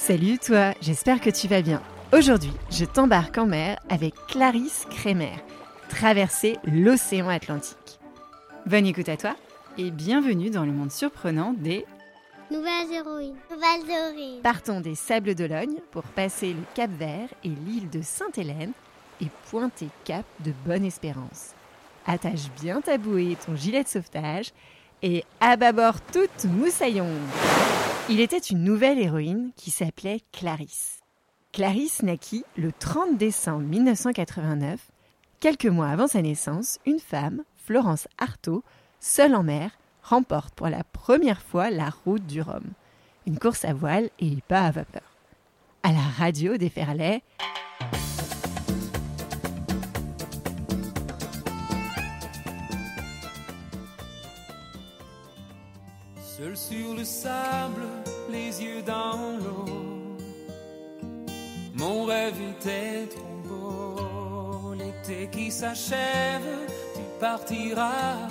Salut toi, j'espère que tu vas bien. Aujourd'hui, je t'embarque en mer avec Clarisse Kremer, traverser l'océan Atlantique. Bonne écoute à toi et bienvenue dans le monde surprenant des Nouvelles héroïnes. Nouvelles héroïnes. Partons des Sables d'Olonne pour passer le Cap Vert et l'île de Sainte-Hélène et pointer cap de Bonne-Espérance. Attache bien ta bouée et ton gilet de sauvetage et à bâbord toute moussaillon. Il était une nouvelle héroïne qui s'appelait Clarisse. Clarisse naquit le 30 décembre 1989. Quelques mois avant sa naissance, une femme, Florence Artaud, seule en mer, remporte pour la première fois la route du Rhum. Une course à voile et pas à vapeur. À la radio déferlait Seul sur le sable, les yeux dans l'eau. Mon rêve était trop beau. L'été qui s'achève, tu partiras.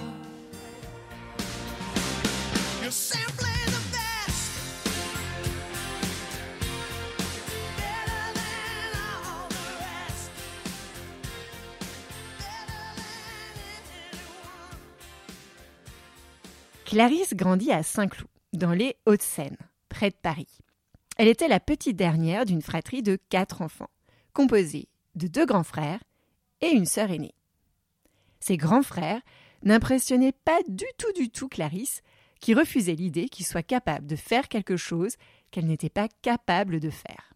Clarisse grandit à Saint-Cloud, dans les Hauts-de-Seine, près de Paris. Elle était la petite dernière d'une fratrie de quatre enfants, composée de deux grands frères et une sœur aînée. Ces grands frères n'impressionnaient pas du tout du tout Clarisse, qui refusait l'idée qu'il soit capable de faire quelque chose qu'elle n'était pas capable de faire.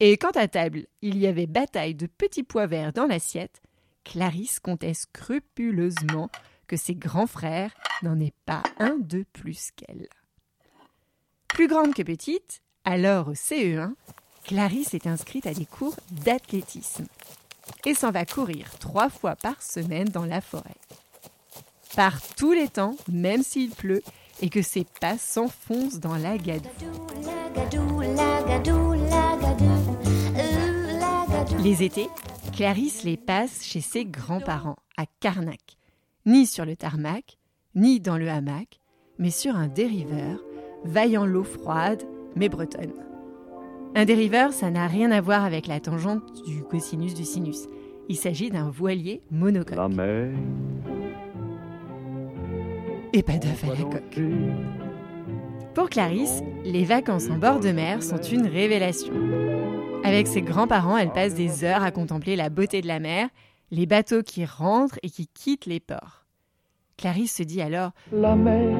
Et quand à table il y avait bataille de petits pois verts dans l'assiette, Clarisse comptait scrupuleusement que ses grands frères n'en aient pas un de plus qu'elle. Plus grande que petite, alors au CE1, Clarisse est inscrite à des cours d'athlétisme et s'en va courir trois fois par semaine dans la forêt. Par tous les temps, même s'il pleut et que ses pas s'enfoncent dans la gadoue. Les étés, Clarisse les passe chez ses grands-parents, à Carnac. Ni sur le tarmac, ni dans le hamac, mais sur un dériveur, vaillant l'eau froide, mais bretonne. Un dériveur, ça n'a rien à voir avec la tangente du cosinus du sinus. Il s'agit d'un voilier monocoque. La mer. Et pas d'œuf à la coque. Pour Clarisse, les vacances en bord de mer sont une révélation. Avec ses grands-parents, elle passe des heures à contempler la beauté de la mer, les bateaux qui rentrent et qui quittent les ports. Clarisse se dit alors La mer.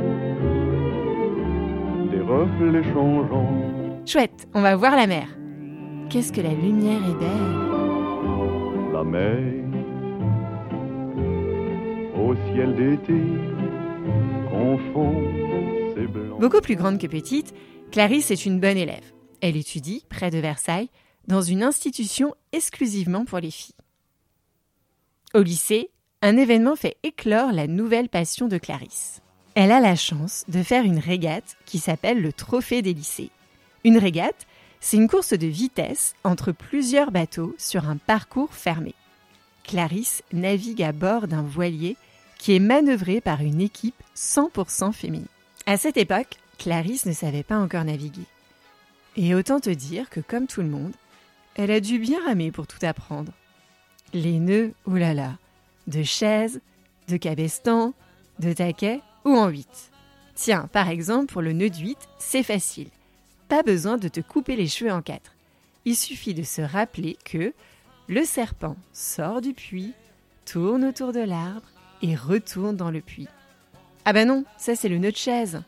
Des reflets changeants. Chouette, on va voir la mer. Qu'est-ce que la lumière est belle. La mer. Au ciel d'été. Confond ses blancs. Beaucoup plus grande que petite, Clarisse est une bonne élève. Elle étudie, près de Versailles, dans une institution exclusivement pour les filles. Au lycée, un événement fait éclore la nouvelle passion de Clarisse. Elle a la chance de faire une régate qui s'appelle le Trophée des lycées. Une régate, c'est une course de vitesse entre plusieurs bateaux sur un parcours fermé. Clarisse navigue à bord d'un voilier qui est manœuvré par une équipe 100% féminine. À cette époque, Clarisse ne savait pas encore naviguer. Et autant te dire que comme tout le monde, elle a dû bien ramer pour tout apprendre. Les nœuds, oulala, de chaises, de cabestan, de taquet ou en huit. Tiens, par exemple, pour le nœud de 8, c'est facile. Pas besoin de te couper les cheveux en quatre. Il suffit de se rappeler que le serpent sort du puits, tourne autour de l'arbre et retourne dans le puits. Ah bah non, ça c'est le nœud de chaise.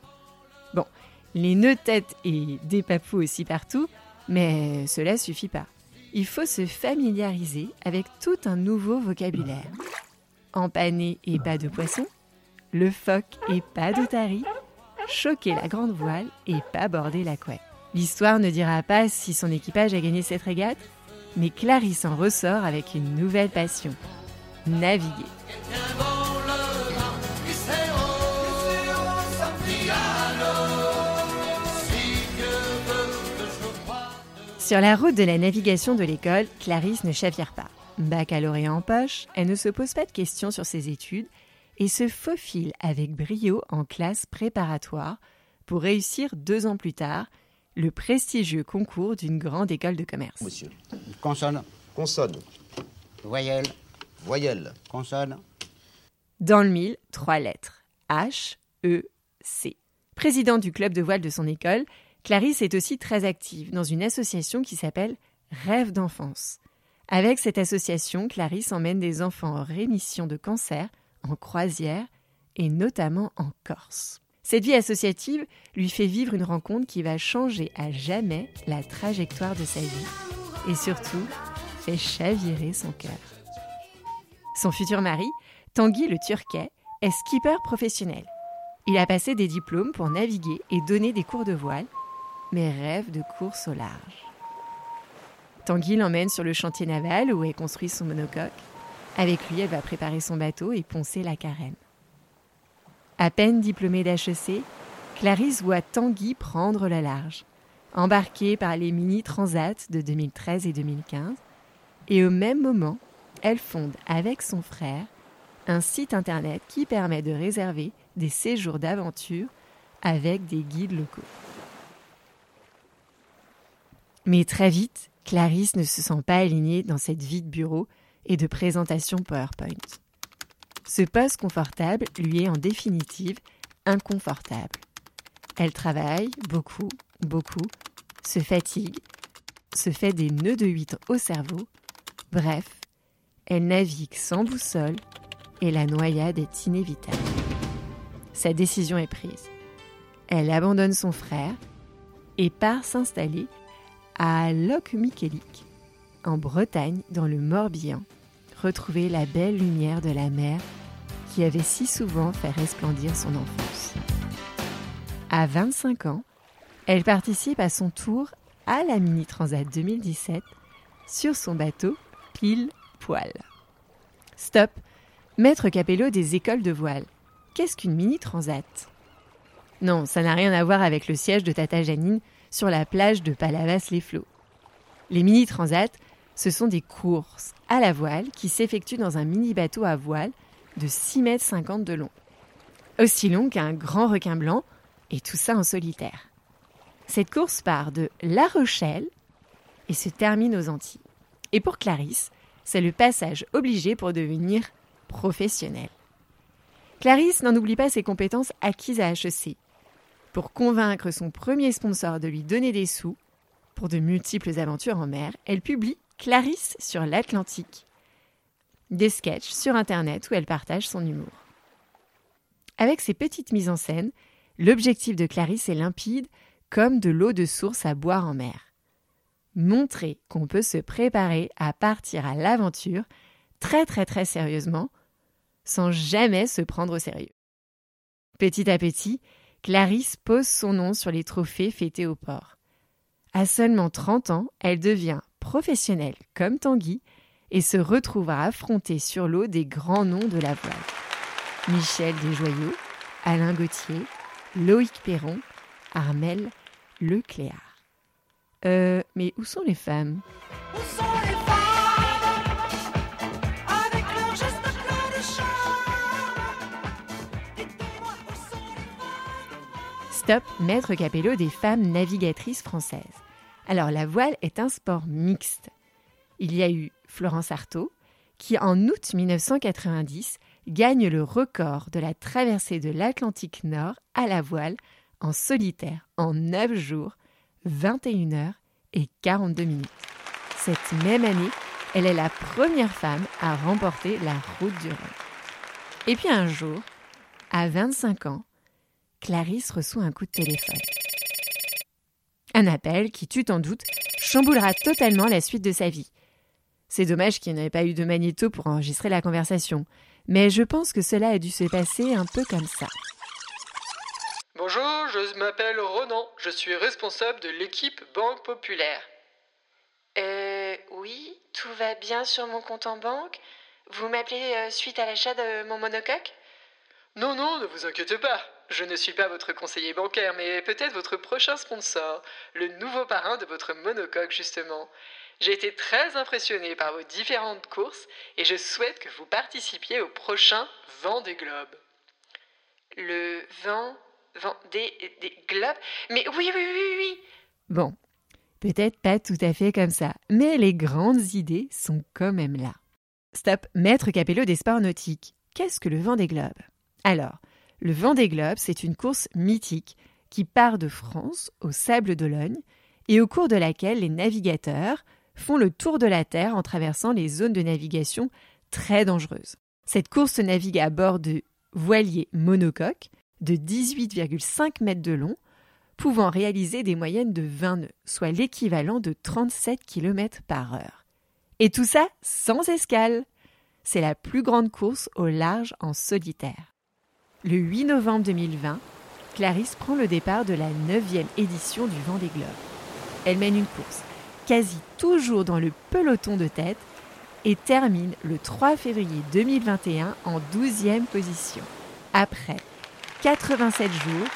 Bon, les nœuds de tête et des papous aussi partout, mais cela suffit pas. Il faut se familiariser avec tout un nouveau vocabulaire. Empaner et pas de poisson, le phoque et pas d'otarie, choquer la grande voile et pas border la couette. L'histoire ne dira pas si son équipage a gagné cette régate, mais Clarisse en ressort avec une nouvelle passion, naviguer. Sur la route de la navigation de l'école, Clarisse ne chavire pas. Baccalauréat en poche, elle ne se pose pas de questions sur ses études et se faufile avec brio en classe préparatoire pour réussir deux ans plus tard le prestigieux concours d'une grande école de commerce. Monsieur. Consonne. Consonne. Voyelle. Voyelle. Consonne. Dans le mille, trois lettres. H, E, C. Présidente du club de voile de son école, Clarisse est aussi très active dans une association qui s'appelle Rêve d'enfance. Avec cette association, Clarisse emmène des enfants en rémission de cancer, en croisière et notamment en Corse. Cette vie associative lui fait vivre une rencontre qui va changer à jamais la trajectoire de sa vie et surtout fait chavirer son cœur. Son futur mari, Tanguy le Turquet, est skipper professionnel. Il a passé des diplômes pour naviguer et donner des cours de voile, mais rêve de course au large. Tanguy l'emmène sur le chantier naval où est construit son monocoque. Avec lui, elle va préparer son bateau et poncer la carène. À peine diplômée d'HEC, Clarisse voit Tanguy prendre la large, embarquée par les mini-transats de 2013 et 2015, et au même moment, elle fonde avec son frère un site internet qui permet de réserver des séjours d'aventure avec des guides locaux. Mais très vite, Clarisse ne se sent pas alignée dans cette vie de bureau et de présentation PowerPoint. Ce poste confortable lui est en définitive inconfortable. Elle travaille beaucoup, beaucoup, se fatigue, se fait des nœuds de huit au cerveau. Bref, elle navigue sans boussole et la noyade est inévitable. Sa décision est prise. Elle abandonne son frère et part s'installer à Locmiquélic, en Bretagne, dans le Morbihan, retrouver la belle lumière de la mer qui avait si souvent fait resplendir son enfance. À 25 ans, elle participe à son tour à la Mini Transat 2017 sur son bateau Pile Poil. Stop, maître Capello des écoles de voile. Qu'est-ce qu'une Mini Transat? Non, ça n'a rien à voir avec le siège de Tata Janine sur la plage de Palavas-les-Flots. Les Mini Transats, ce sont des courses à la voile qui s'effectuent dans un mini bateau à voile de 6,50 mètres de long. Aussi long qu'un grand requin blanc, et tout ça en solitaire. Cette course part de La Rochelle et se termine aux Antilles. Et pour Clarisse, c'est le passage obligé pour devenir professionnelle. Clarisse n'en oublie pas ses compétences acquises à HEC. Pour convaincre son premier sponsor de lui donner des sous, pour de multiples aventures en mer, elle publie Clarisse sur l'Atlantique. Des sketchs sur Internet où elle partage son humour. Avec ses petites mises en scène, l'objectif de Clarisse est limpide comme de l'eau de source à boire en mer. Montrer qu'on peut se préparer à partir à l'aventure très très très sérieusement, sans jamais se prendre au sérieux. Petit à petit, Clarisse pose son nom sur les trophées fêtés au port. À seulement 30 ans, elle devient professionnelle comme Tanguy et se retrouve à affronter sur l'eau des grands noms de la voile. Michel Desjoyaux, Alain Gauthier, Loïc Perron, Armel Lecléard. Euh, mais où sont les femmes? Où sont les femmes? Maître Capello des femmes navigatrices françaises. Alors la voile est un sport mixte. Il y a eu Florence Artaud, qui en août 1990 gagne le record de la traversée de l'Atlantique Nord à la voile en solitaire en 9 jours, 21 heures et 42 minutes. Cette même année, elle est la première femme à remporter la route du Rhum. Et puis un jour, à 25 ans, Clarisse reçoit un coup de téléphone. Un appel qui, tu t'en doutes, chamboulera totalement la suite de sa vie. C'est dommage qu'il n'y ait pas eu de magnéto pour enregistrer la conversation, mais je pense que cela a dû se passer un peu comme ça. Bonjour, je m'appelle Ronan, je suis responsable de l'équipe Banque Populaire. Euh, oui, tout va bien sur mon compte en banque. Vous m'appelez euh, suite à l'achat de mon monocoque? Non, non, ne vous inquiétez pas. Je ne suis pas votre conseiller bancaire, mais peut-être votre prochain sponsor, le nouveau parrain de votre monocoque, justement. J'ai été très impressionné par vos différentes courses et je souhaite que vous participiez au prochain Vent des Globes. Le vent, vent des, des globes? Mais oui, oui, oui, oui Bon, peut-être pas tout à fait comme ça, mais les grandes idées sont quand même là. Stop, maître Capello des sports nautiques. Qu'est-ce que le vent des globes? Alors, le vent des globes, c'est une course mythique qui part de France au Sable d'Ologne et au cours de laquelle les navigateurs font le tour de la Terre en traversant les zones de navigation très dangereuses. Cette course se navigue à bord de voiliers monocoques de 18,5 mètres de long, pouvant réaliser des moyennes de 20 nœuds, soit l'équivalent de 37 km par heure. Et tout ça sans escale. C'est la plus grande course au large en solitaire. Le 8 novembre 2020, Clarisse prend le départ de la 9e édition du Vent des Globes. Elle mène une course, quasi toujours dans le peloton de tête, et termine le 3 février 2021 en 12e position. Après 87 jours,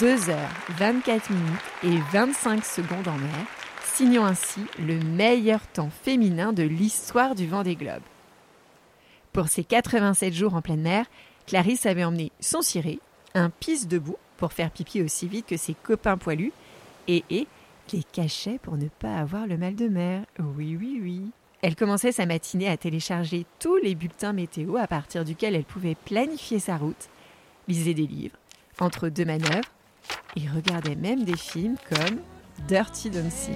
2 heures 24 minutes et 25 secondes en mer, signant ainsi le meilleur temps féminin de l'histoire du vent des globes. Pour ces 87 jours en pleine mer, Clarisse avait emmené son ciré, un pisse debout pour faire pipi aussi vite que ses copains poilus, et, et les cachets pour ne pas avoir le mal de mer. Oui, oui, oui. Elle commençait sa matinée à télécharger tous les bulletins météo à partir duquel elle pouvait planifier sa route, lisait des livres, entre deux manœuvres, et regardait même des films comme Dirty Dancing.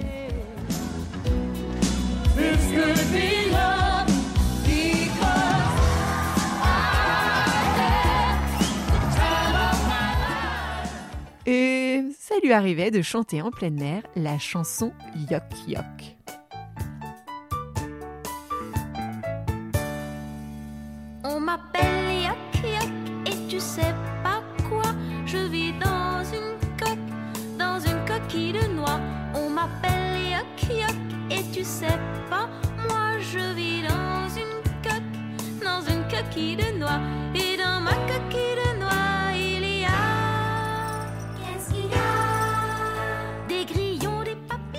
Et ça lui arrivait de chanter en pleine mer la chanson Yok Yok. On m'appelle Yok Yok et tu sais pas quoi. Je vis dans une coque, dans une coquille de noix. On m'appelle Yok Yok et tu sais pas moi. Je vis dans une coque, dans une coquille de noix.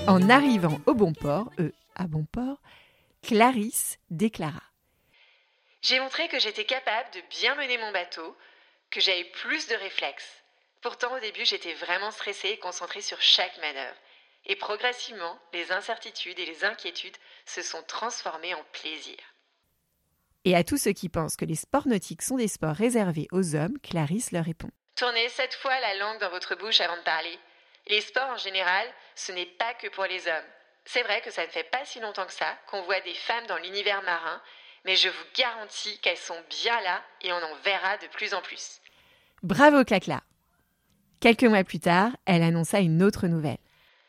En arrivant au bon port, eux, à bon port, Clarisse déclara J'ai montré que j'étais capable de bien mener mon bateau, que j'avais plus de réflexes. Pourtant, au début, j'étais vraiment stressée et concentrée sur chaque manœuvre. Et progressivement, les incertitudes et les inquiétudes se sont transformées en plaisir. Et à tous ceux qui pensent que les sports nautiques sont des sports réservés aux hommes, Clarisse leur répond. Tournez cette fois la langue dans votre bouche avant de parler. Les sports en général, ce n'est pas que pour les hommes. C'est vrai que ça ne fait pas si longtemps que ça qu'on voit des femmes dans l'univers marin, mais je vous garantis qu'elles sont bien là et on en verra de plus en plus. Bravo Clacla Quelques mois plus tard, elle annonça une autre nouvelle.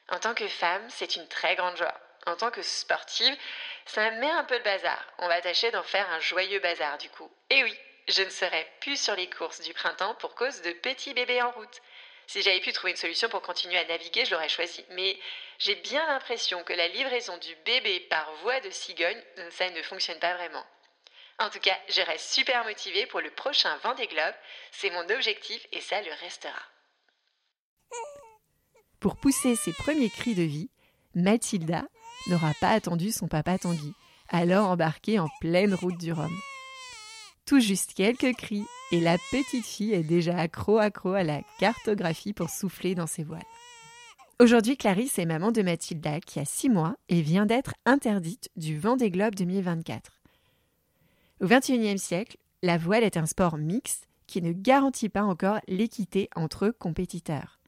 En tant que femme, c'est une très grande joie. En tant que sportive, ça met un peu le bazar. On va tâcher d'en faire un joyeux bazar du coup. Et oui, je ne serai plus sur les courses du printemps pour cause de petits bébés en route. Si j'avais pu trouver une solution pour continuer à naviguer, je l'aurais choisi. Mais j'ai bien l'impression que la livraison du bébé par voie de cigogne, euh, ça ne fonctionne pas vraiment. En tout cas, je reste super motivée pour le prochain Vendée Globe. C'est mon objectif et ça le restera. Pour pousser ses premiers cris de vie, Mathilda n'aura pas attendu son papa Tanguy, alors embarqué en pleine route du Rhum. Juste quelques cris et la petite fille est déjà accro accro à la cartographie pour souffler dans ses voiles. Aujourd'hui, Clarisse est maman de Mathilda qui a 6 mois et vient d'être interdite du Vendée Globe 2024. Au XXIe siècle, la voile est un sport mixte qui ne garantit pas encore l'équité entre compétiteurs.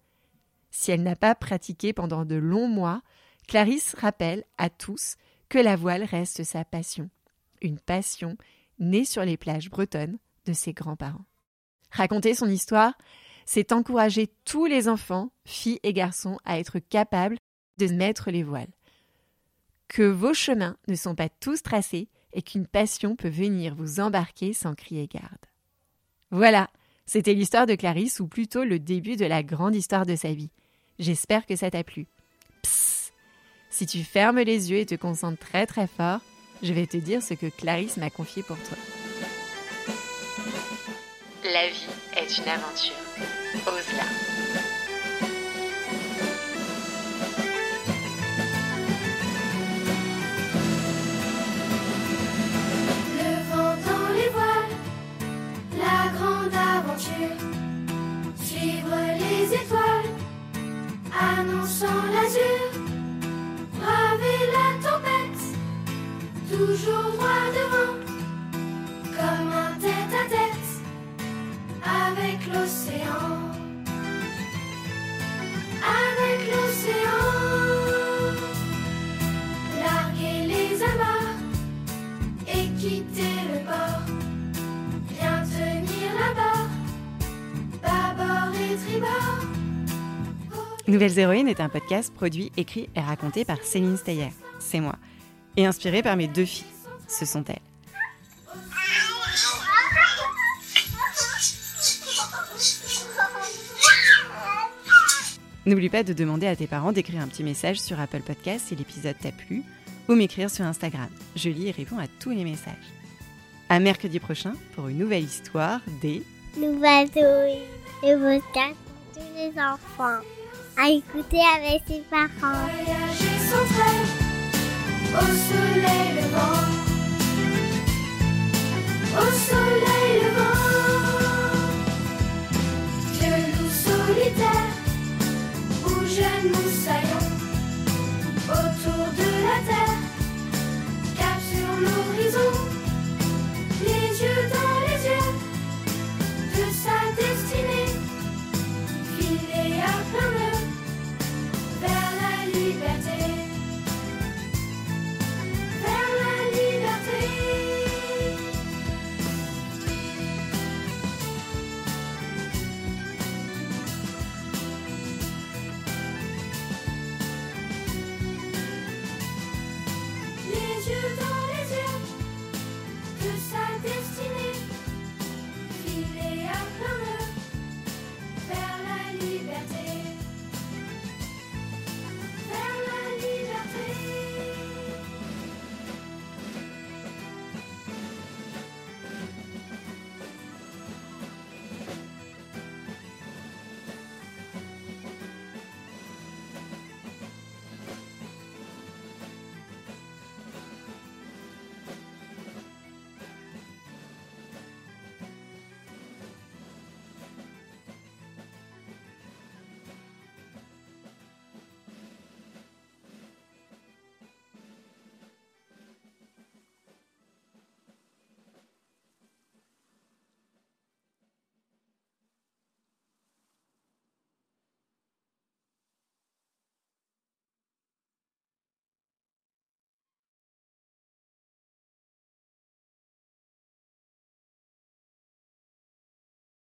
Si elle n'a pas pratiqué pendant de longs mois, Clarisse rappelle à tous que la voile reste sa passion. Une passion née sur les plages bretonnes de ses grands-parents. Raconter son histoire, c'est encourager tous les enfants, filles et garçons, à être capables de mettre les voiles. Que vos chemins ne sont pas tous tracés et qu'une passion peut venir vous embarquer sans crier garde. Voilà, c'était l'histoire de Clarisse, ou plutôt le début de la grande histoire de sa vie. J'espère que ça t'a plu. Psst Si tu fermes les yeux et te concentres très très fort, je vais te dire ce que Clarisse m'a confié pour toi. La vie est une aventure. Ose-la. Le vent dans les voiles, la grande aventure. Suivre les étoiles, annonçant l'azur. Toujours droit devant, comme un tête-à-tête avec l'océan. Avec l'océan, larguer les amarres et quitter le port. Bien tenir la barre, bâbord et tribord. Nouvelles Héroïnes est un podcast produit, écrit et raconté par Céline Steyer, c'est moi, et inspiré par mes deux filles, ce sont elles. N'oublie pas de demander à tes parents d'écrire un petit message sur Apple Podcast si l'épisode t'a plu, ou m'écrire sur Instagram. Je lis et réponds à tous les messages. À mercredi prochain pour une nouvelle histoire des Nouvelle souris. Le podcast pour tous les enfants. À écouter avec ses parents au soleil levant, au soleil levant, vieux loup solitaire.